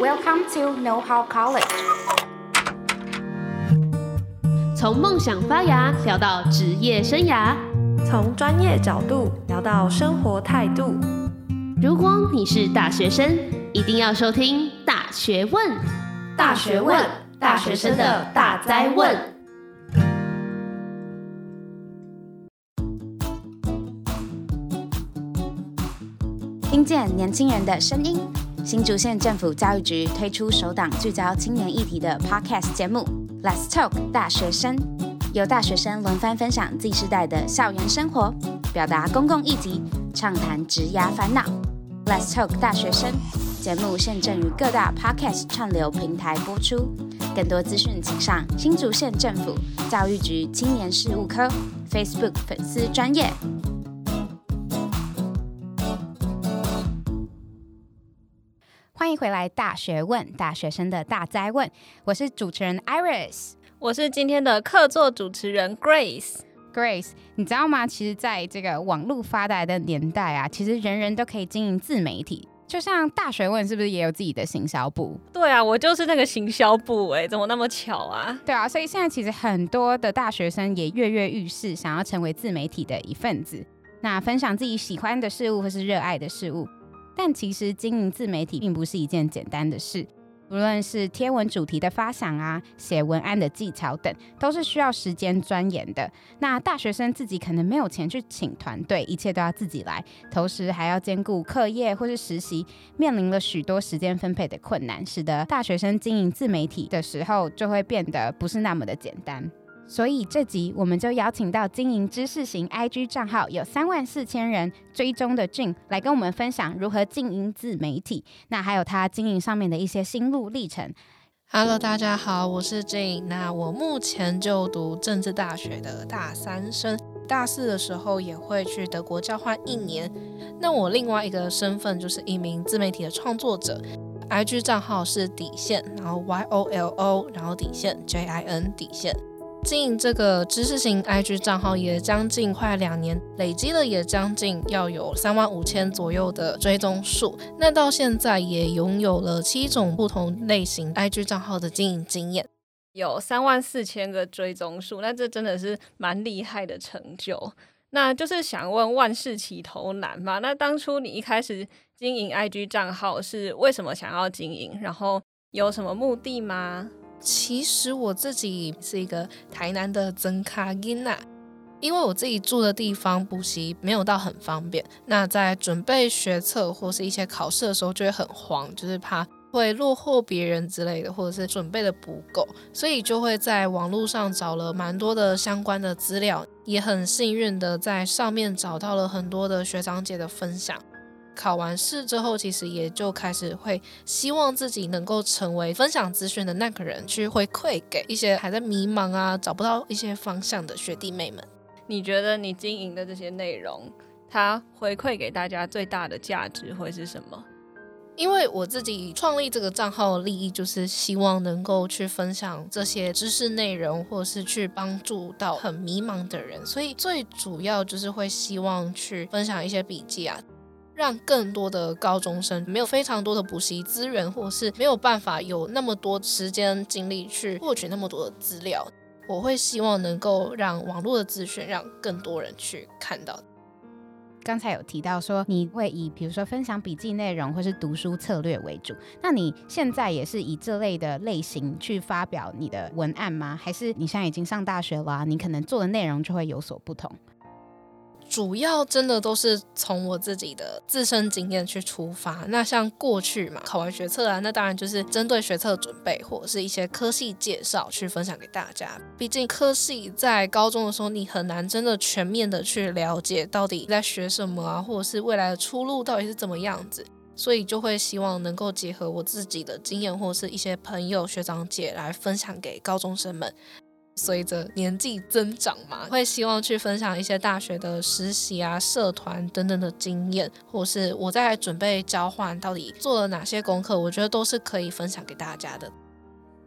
Welcome to Know How College。从梦想发芽聊到职业生涯，从专业角度聊到生活态度。如果你是大学生，一定要收听《大学问》。大学问，大学生的大灾问。听见年轻人的声音。新竹县政府教育局推出首档聚焦青年议题的 Podcast 节目《Let's Talk 大学生》，由大学生轮番分享 Z 世代的校园生活，表达公共议题，畅谈职涯烦恼。《Let's Talk 大学生》节目现正于各大 Podcast 串流平台播出，更多资讯请上新竹县政府教育局青年事务科 Facebook 粉丝专页。欢迎回来，《大学问》大学生的大哉问，我是主持人 Iris，我是今天的客座主持人 Grace。Grace，你知道吗？其实，在这个网络发达的年代啊，其实人人都可以经营自媒体。就像《大学问》是不是也有自己的行销部？对啊，我就是那个行销部哎，怎么那么巧啊？对啊，所以现在其实很多的大学生也跃跃欲试，想要成为自媒体的一份子，那分享自己喜欢的事物或是热爱的事物。但其实经营自媒体并不是一件简单的事，无论是贴文主题的发想啊、写文案的技巧等，都是需要时间钻研的。那大学生自己可能没有钱去请团队，一切都要自己来，同时还要兼顾课业或是实习，面临了许多时间分配的困难，使得大学生经营自媒体的时候就会变得不是那么的简单。所以这集我们就邀请到经营知识型 IG 账号有三万四千人追踪的 Jing 来跟我们分享如何经营自媒体，那还有他经营上面的一些心路历程。Hello，大家好，我是 Jun。那我目前就读政治大学的大三生，大四的时候也会去德国交换一年。那我另外一个身份就是一名自媒体的创作者，IG 账号是底线，然后 Y O L O，然后底线 J I N 底线。经营这个知识型 IG 账号也将近快两年，累积了也将近要有三万五千左右的追踪数。那到现在也拥有了七种不同类型 IG 账号的经营经验，有三万四千个追踪数，那这真的是蛮厉害的成就。那就是想问，万事起头难嘛？那当初你一开始经营 IG 账号是为什么想要经营？然后有什么目的吗？其实我自己是一个台南的增卡囡仔，因为我自己住的地方补习没有到很方便，那在准备学测或是一些考试的时候就会很慌，就是怕会落后别人之类的，或者是准备的不够，所以就会在网络上找了蛮多的相关的资料，也很幸运的在上面找到了很多的学长姐的分享。考完试之后，其实也就开始会希望自己能够成为分享资讯的那个人，去回馈给一些还在迷茫啊、找不到一些方向的学弟妹们。你觉得你经营的这些内容，它回馈给大家最大的价值会是什么？因为我自己创立这个账号的利益，就是希望能够去分享这些知识内容，或者是去帮助到很迷茫的人，所以最主要就是会希望去分享一些笔记啊。让更多的高中生没有非常多的补习资源，或是没有办法有那么多时间精力去获取那么多的资料，我会希望能够让网络的资讯让更多人去看到。刚才有提到说你会以比如说分享笔记内容或是读书策略为主，那你现在也是以这类的类型去发表你的文案吗？还是你现在已经上大学了啊，你可能做的内容就会有所不同？主要真的都是从我自己的自身经验去出发。那像过去嘛，考完学测啊，那当然就是针对学测准备或者是一些科系介绍去分享给大家。毕竟科系在高中的时候，你很难真的全面的去了解到底在学什么啊，或者是未来的出路到底是怎么样子，所以就会希望能够结合我自己的经验或者是一些朋友学长姐来分享给高中生们。随着年纪增长嘛，会希望去分享一些大学的实习啊、社团等等的经验，或是我在准备交换到底做了哪些功课，我觉得都是可以分享给大家的。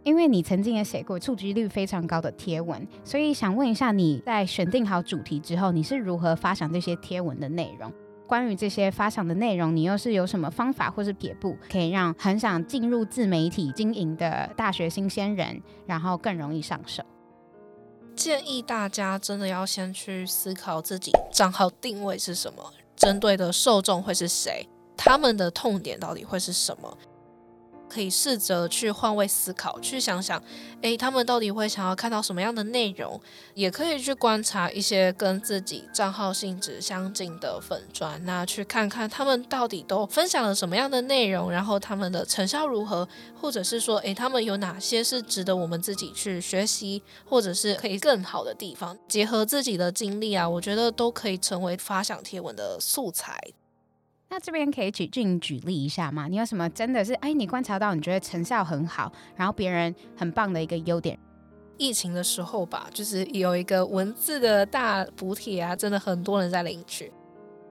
因为你曾经也写过触及率非常高的贴文，所以想问一下，你在选定好主题之后，你是如何发想这些贴文的内容？关于这些发想的内容，你又是有什么方法或是撇步，可以让很想进入自媒体经营的大学新鲜人，然后更容易上手？建议大家真的要先去思考自己账号定位是什么，针对的受众会是谁，他们的痛点到底会是什么。可以试着去换位思考，去想想，诶，他们到底会想要看到什么样的内容？也可以去观察一些跟自己账号性质相近的粉专，那去看看他们到底都分享了什么样的内容，然后他们的成效如何，或者是说，诶，他们有哪些是值得我们自己去学习，或者是可以更好的地方？结合自己的经历啊，我觉得都可以成为发想贴文的素材。这边可以举进举例一下吗？你有什么真的是哎，你观察到你觉得成效很好，然后别人很棒的一个优点？疫情的时候吧，就是有一个文字的大补贴啊，真的很多人在领取。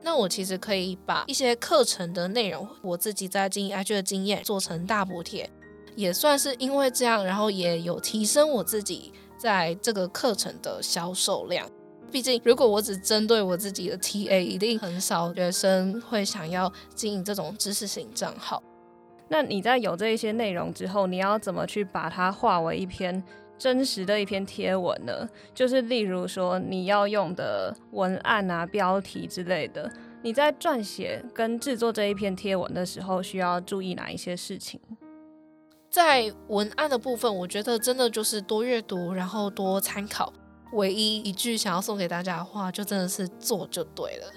那我其实可以把一些课程的内容，我自己在经营 IG 的经验做成大补贴，也算是因为这样，然后也有提升我自己在这个课程的销售量。毕竟，如果我只针对我自己的 TA，一定很少学生会想要经营这种知识型账号。那你在有这一些内容之后，你要怎么去把它化为一篇真实的一篇贴文呢？就是例如说，你要用的文案啊、标题之类的，你在撰写跟制作这一篇贴文的时候，需要注意哪一些事情？在文案的部分，我觉得真的就是多阅读，然后多参考。唯一一句想要送给大家的话，就真的是做就对了，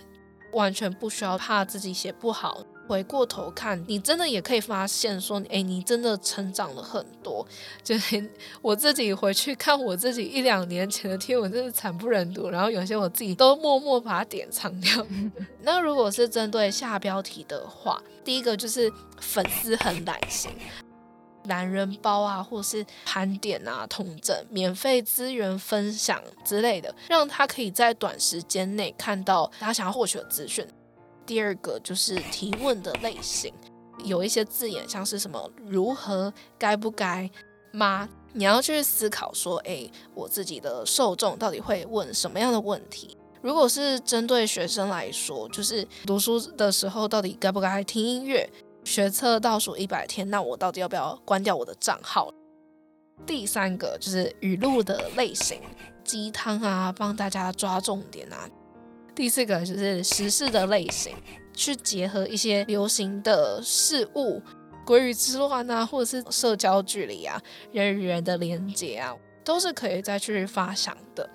完全不需要怕自己写不好。回过头看，你真的也可以发现说，哎，你真的成长了很多。就是我自己回去看我自己一两年前的贴文，真是惨不忍睹。然后有些我自己都默默把它典藏掉。那如果是针对下标题的话，第一个就是粉丝很懒型。懒人包啊，或是盘点啊、统整、免费资源分享之类的，让他可以在短时间内看到他想要获取的资讯。第二个就是提问的类型，有一些字眼像是什么“如何”“该不该”吗？你要去思考说，诶，我自己的受众到底会问什么样的问题？如果是针对学生来说，就是读书的时候到底该不该听音乐？学测倒数一百天，那我到底要不要关掉我的账号？第三个就是语录的类型，鸡汤啊，帮大家抓重点啊。第四个就是时事的类型，去结合一些流行的事物，国语之乱啊，或者是社交距离啊，人与人的连结啊，都是可以再去发想的。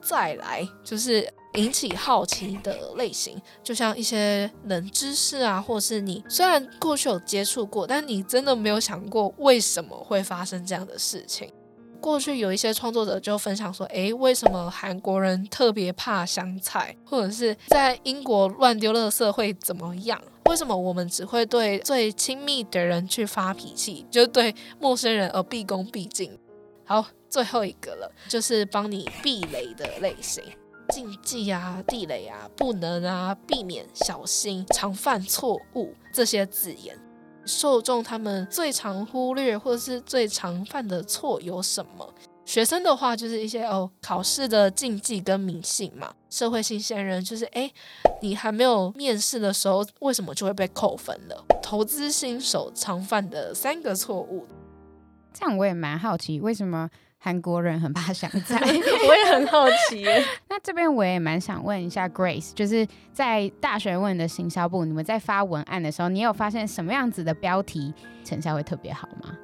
再来就是。引起好奇的类型，就像一些冷知识啊，或是你虽然过去有接触过，但你真的没有想过为什么会发生这样的事情。过去有一些创作者就分享说，诶，为什么韩国人特别怕香菜，或者是在英国乱丢垃圾会怎么样？为什么我们只会对最亲密的人去发脾气，就对陌生人而毕恭毕敬？好，最后一个了，就是帮你避雷的类型。禁忌啊，地雷啊，不能啊，避免，小心，常犯错误这些字眼，受众他们最常忽略或者是最常犯的错有什么？学生的话就是一些哦，考试的禁忌跟迷信嘛。社会新鲜人就是诶，你还没有面试的时候，为什么就会被扣分了？投资新手常犯的三个错误，这样我也蛮好奇，为什么？韩国人很怕香菜，我也很好奇。那这边我也蛮想问一下 Grace，就是在大学问的行销部，你们在发文案的时候，你有发现什么样子的标题成效会特别好吗？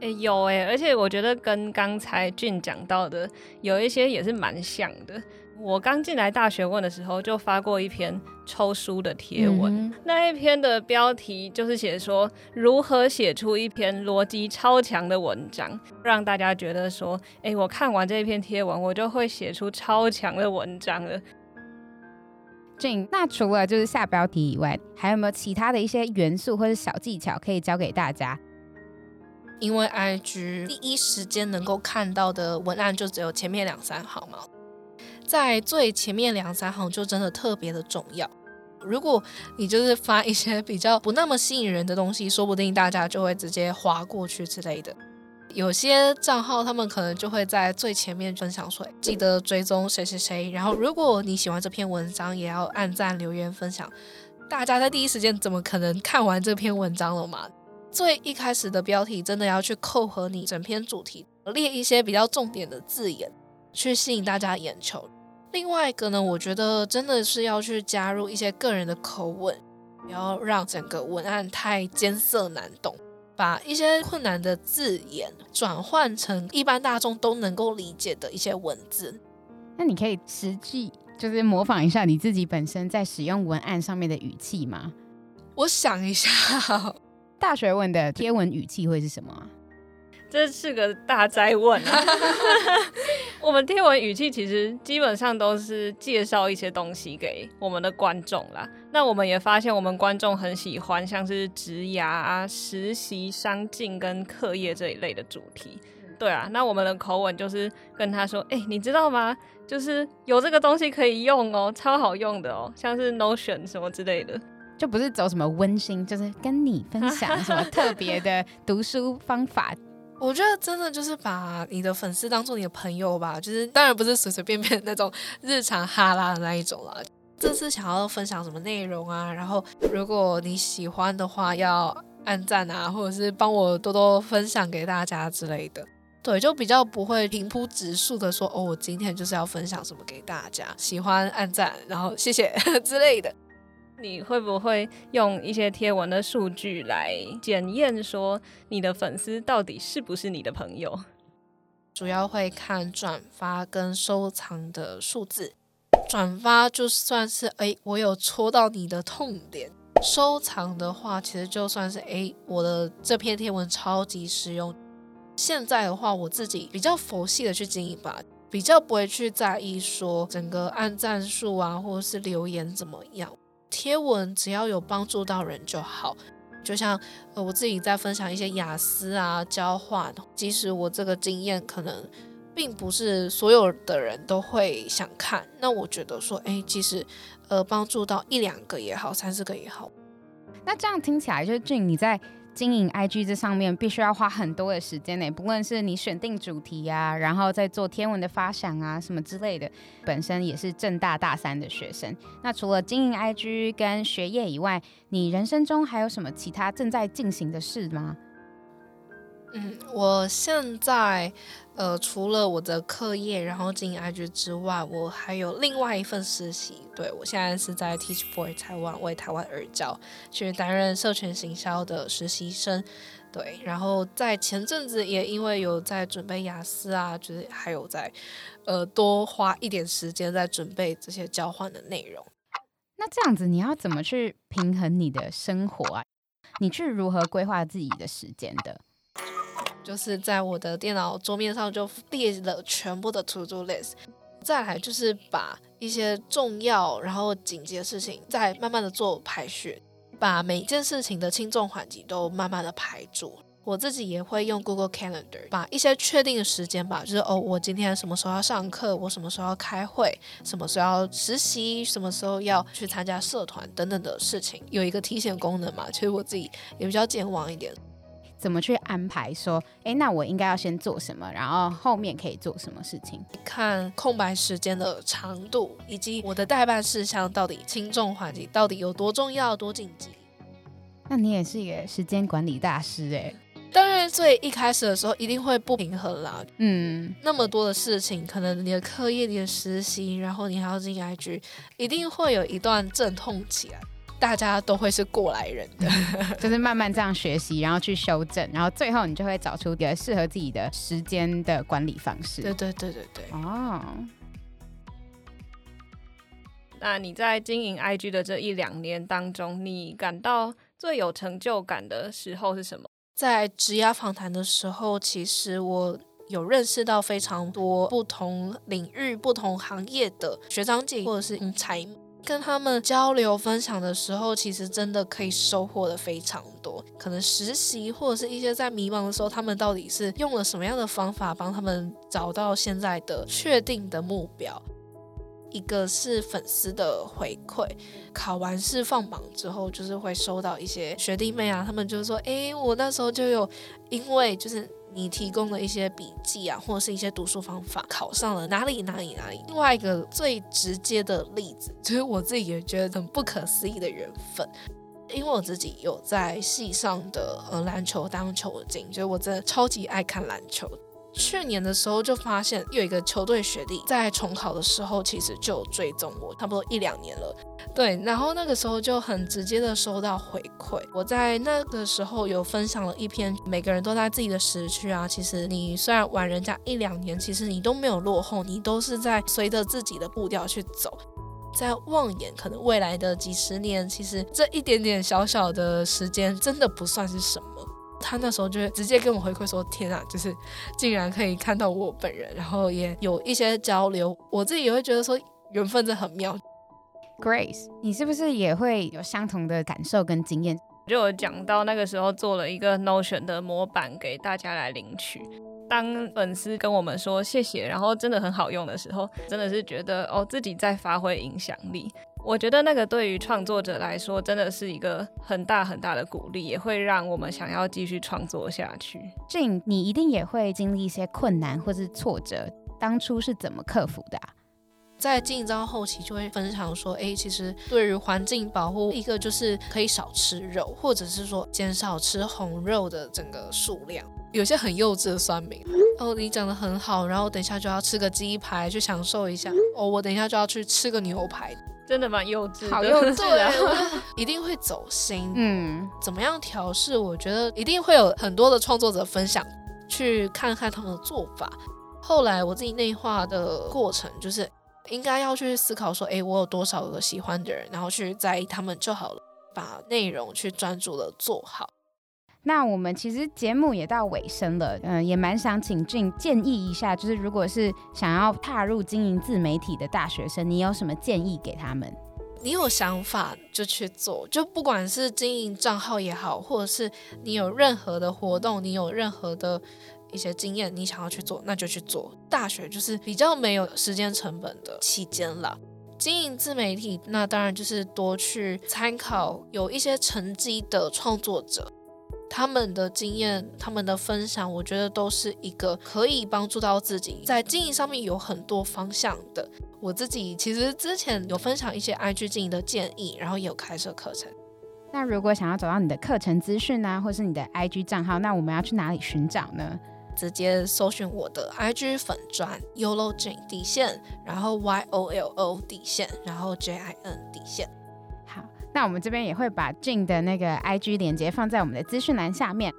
诶、欸，有诶、欸，而且我觉得跟刚才俊讲到的有一些也是蛮像的。我刚进来大学问的时候，就发过一篇抽书的贴文。嗯、那一篇的标题就是写说如何写出一篇逻辑超强的文章，让大家觉得说，哎、欸，我看完这一篇贴文，我就会写出超强的文章了。Jing，那除了就是下标题以外，还有没有其他的一些元素或者小技巧可以教给大家？因为 IG 第一时间能够看到的文案就只有前面两三行嘛。在最前面两三行就真的特别的重要。如果你就是发一些比较不那么吸引人的东西，说不定大家就会直接划过去之类的。有些账号他们可能就会在最前面分享说，记得追踪谁谁谁。然后如果你喜欢这篇文章，也要按赞、留言、分享。大家在第一时间怎么可能看完这篇文章了嘛？最一开始的标题真的要去扣合你整篇主题，列一些比较重点的字眼，去吸引大家眼球。另外一个呢，我觉得真的是要去加入一些个人的口吻，不要让整个文案太艰涩难懂。把一些困难的字眼转换成一般大众都能够理解的一些文字。那你可以实际就是模仿一下你自己本身在使用文案上面的语气吗？我想一下，大学问的贴文语气会是什么？这是个大哉问啊！我们贴文语气其实基本上都是介绍一些东西给我们的观众啦。那我们也发现，我们观众很喜欢像是职涯啊、实习、商进跟课业这一类的主题。对啊，那我们的口吻就是跟他说：“哎、你知道吗？就是有这个东西可以用哦，超好用的哦，像是 Notion 什么之类的，就不是走什么温馨，就是跟你分享什么特别的读书方法。”我觉得真的就是把你的粉丝当做你的朋友吧，就是当然不是随随便便 那种日常哈拉的那一种啦。这次想要分享什么内容啊？然后如果你喜欢的话，要按赞啊，或者是帮我多多分享给大家之类的。对，就比较不会平铺直述的说，哦，我今天就是要分享什么给大家，喜欢按赞，然后谢谢 之类的。你会不会用一些贴文的数据来检验，说你的粉丝到底是不是你的朋友？主要会看转发跟收藏的数字。转发就算是诶，我有戳到你的痛点；收藏的话，其实就算是诶，我的这篇贴文超级实用。现在的话，我自己比较佛系的去经营吧，比较不会去在意说整个按赞数啊，或者是留言怎么样。贴文只要有帮助到人就好，就像呃我自己在分享一些雅思啊交换，即使我这个经验可能并不是所有的人都会想看，那我觉得说，哎，其实呃帮助到一两个也好，三四个也好，那这样听起来就是俊你在。经营 IG 这上面必须要花很多的时间呢，不论是你选定主题啊，然后再做天文的发想啊，什么之类的。本身也是正大大三的学生，那除了经营 IG 跟学业以外，你人生中还有什么其他正在进行的事吗？嗯，我现在。呃，除了我的课业，然后经营 IG 之外，我还有另外一份实习。对，我现在是在 Teach for 台湾为台湾而教，去担任社群行销的实习生。对，然后在前阵子也因为有在准备雅思啊，就是还有在呃多花一点时间在准备这些交换的内容。那这样子，你要怎么去平衡你的生活啊？你去如何规划自己的时间的？就是在我的电脑桌面上就列了全部的 to do list，再来就是把一些重要然后紧急的事情再慢慢的做排序，把每件事情的轻重缓急都慢慢的排住。我自己也会用 Google Calendar，把一些确定的时间吧，就是哦，我今天什么时候要上课，我什么时候要开会，什么时候要实习，什么时候要去参加社团等等的事情，有一个提醒功能嘛，其实我自己也比较健忘一点。怎么去安排？说，哎，那我应该要先做什么，然后后面可以做什么事情？看空白时间的长度，以及我的待办事项到底轻重缓急，到底有多重要、多紧急。那你也是一个时间管理大师哎。当然，最一开始的时候一定会不平衡啦。嗯，那么多的事情，可能你的课业、你的实习，然后你还要进 IG，一定会有一段阵痛期来。大家都会是过来人的，就是慢慢这样学习，然后去修正，然后最后你就会找出一个适合自己的时间的管理方式。对对对对对。哦。那你在经营 IG 的这一两年当中，你感到最有成就感的时候是什么？在职涯访谈的时候，其实我有认识到非常多不同领域、不同行业的学长姐或者是人才。跟他们交流分享的时候，其实真的可以收获的非常多。可能实习或者是一些在迷茫的时候，他们到底是用了什么样的方法帮他们找到现在的确定的目标？一个是粉丝的回馈，考完试放榜之后，就是会收到一些学弟妹啊，他们就是说，诶，我那时候就有因为就是你提供的一些笔记啊，或者是一些读书方法，考上了哪里哪里哪里。另外一个最直接的例子，就是我自己也觉得很不可思议的缘分，因为我自己有在系上的呃篮球当球经，所以我真的超级爱看篮球。去年的时候就发现有一个球队学弟在重考的时候，其实就追踪我，差不多一两年了。对，然后那个时候就很直接的收到回馈。我在那个时候有分享了一篇，每个人都在自己的时区啊。其实你虽然晚人家一两年，其实你都没有落后，你都是在随着自己的步调去走。在望眼可能未来的几十年，其实这一点点小小的时间，真的不算是什么。他那时候就会直接跟我回馈说：“天啊，就是竟然可以看到我本人，然后也有一些交流，我自己也会觉得说缘分真的很妙。” Grace，你是不是也会有相同的感受跟经验？就有讲到那个时候做了一个 Notion 的模板给大家来领取，当粉丝跟我们说谢谢，然后真的很好用的时候，真的是觉得哦自己在发挥影响力。我觉得那个对于创作者来说，真的是一个很大很大的鼓励，也会让我们想要继续创作下去。Jing，你一定也会经历一些困难或是挫折，当初是怎么克服的啊？在经营到后期，就会分享说，哎，其实对于环境保护，一个就是可以少吃肉，或者是说减少吃红肉的整个数量。有些很幼稚的酸民，哦，你讲的很好，然后等一下就要吃个鸡排去享受一下，哦，我等一下就要去吃个牛排。真的蛮幼稚的，好幼稚啊！一定会走心。嗯，怎么样调试？我觉得一定会有很多的创作者分享，去看看他们的做法。后来我自己内化的过程，就是应该要去思考说，诶，我有多少个喜欢的人，然后去在意他们就好了，把内容去专注的做好。那我们其实节目也到尾声了，嗯、也蛮想请俊建议一下，就是如果是想要踏入经营自媒体的大学生，你有什么建议给他们？你有想法就去做，就不管是经营账号也好，或者是你有任何的活动，你有任何的一些经验，你想要去做，那就去做。大学就是比较没有时间成本的期间了。经营自媒体，那当然就是多去参考有一些成绩的创作者。他们的经验，他们的分享，我觉得都是一个可以帮助到自己在经营上面有很多方向的。我自己其实之前有分享一些 IG 经营的建议，然后也有开设课程。那如果想要找到你的课程资讯呢，或是你的 IG 账号，那我们要去哪里寻找呢？直接搜寻我的 IG 粉专 YOLO Jing 底线，然后 Y O L O 底线，然后 J I N 底线。那我们这边也会把 Jing 的那个 IG 链接放在我们的资讯栏下面。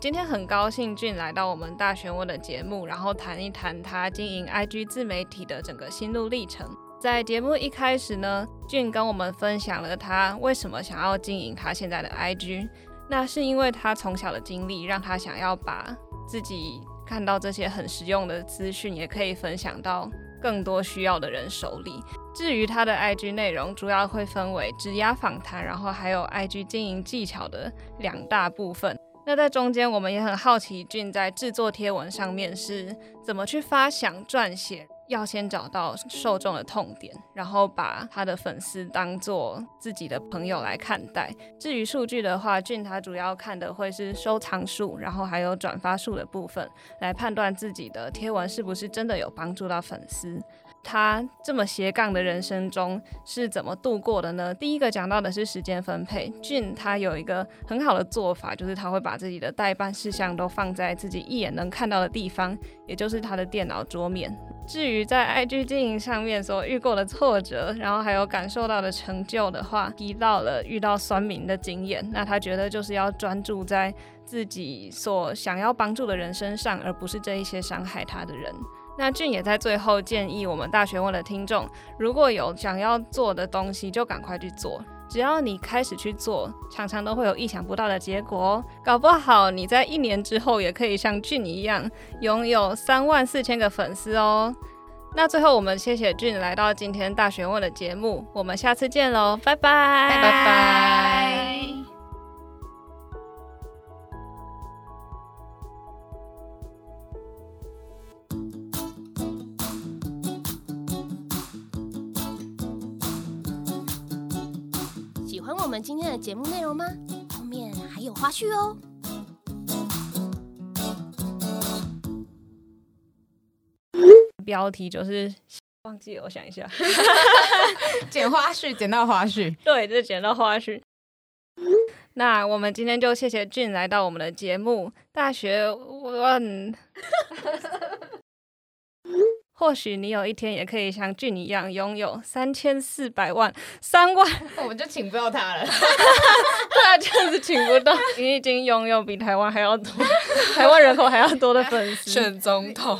今天很高兴俊来到我们大学问的节目，然后谈一谈他经营 IG 自媒体的整个心路历程。在节目一开始呢俊跟我们分享了他为什么想要经营他现在的 IG。那是因为他从小的经历，让他想要把自己看到这些很实用的资讯，也可以分享到更多需要的人手里。至于他的 IG 内容，主要会分为质押访谈，然后还有 IG 经营技巧的两大部分。那在中间，我们也很好奇俊在制作贴文上面是怎么去发想、撰写。要先找到受众的痛点，然后把他的粉丝当做自己的朋友来看待。至于数据的话俊他主要看的会是收藏数，然后还有转发数的部分，来判断自己的贴文是不是真的有帮助到粉丝。他这么斜杠的人生中是怎么度过的呢？第一个讲到的是时间分配俊他有一个很好的做法，就是他会把自己的待办事项都放在自己一眼能看到的地方，也就是他的电脑桌面。至于在 IG 经营上面所遇过的挫折，然后还有感受到的成就的话，提到了遇到酸民的经验，那他觉得就是要专注在自己所想要帮助的人身上，而不是这一些伤害他的人。那俊也在最后建议我们大学问的听众，如果有想要做的东西，就赶快去做。只要你开始去做，常常都会有意想不到的结果哦。搞不好你在一年之后也可以像俊一样，拥有三万四千个粉丝哦。那最后我们谢谢俊来到今天大学问的节目，我们下次见喽，拜拜，拜拜。今天的节目内容吗？后面还有花絮哦。标题就是忘记了，我想一下，剪花絮，剪到花絮，对，就是剪到花絮。那我们今天就谢谢俊来到我们的节目大学问。或许你有一天也可以像俊一样拥有三千四百万、三万，我们就请不到他了。对啊，这样子请不到。你已经拥有比台湾还要多、台湾人口还要多的粉丝。选总统。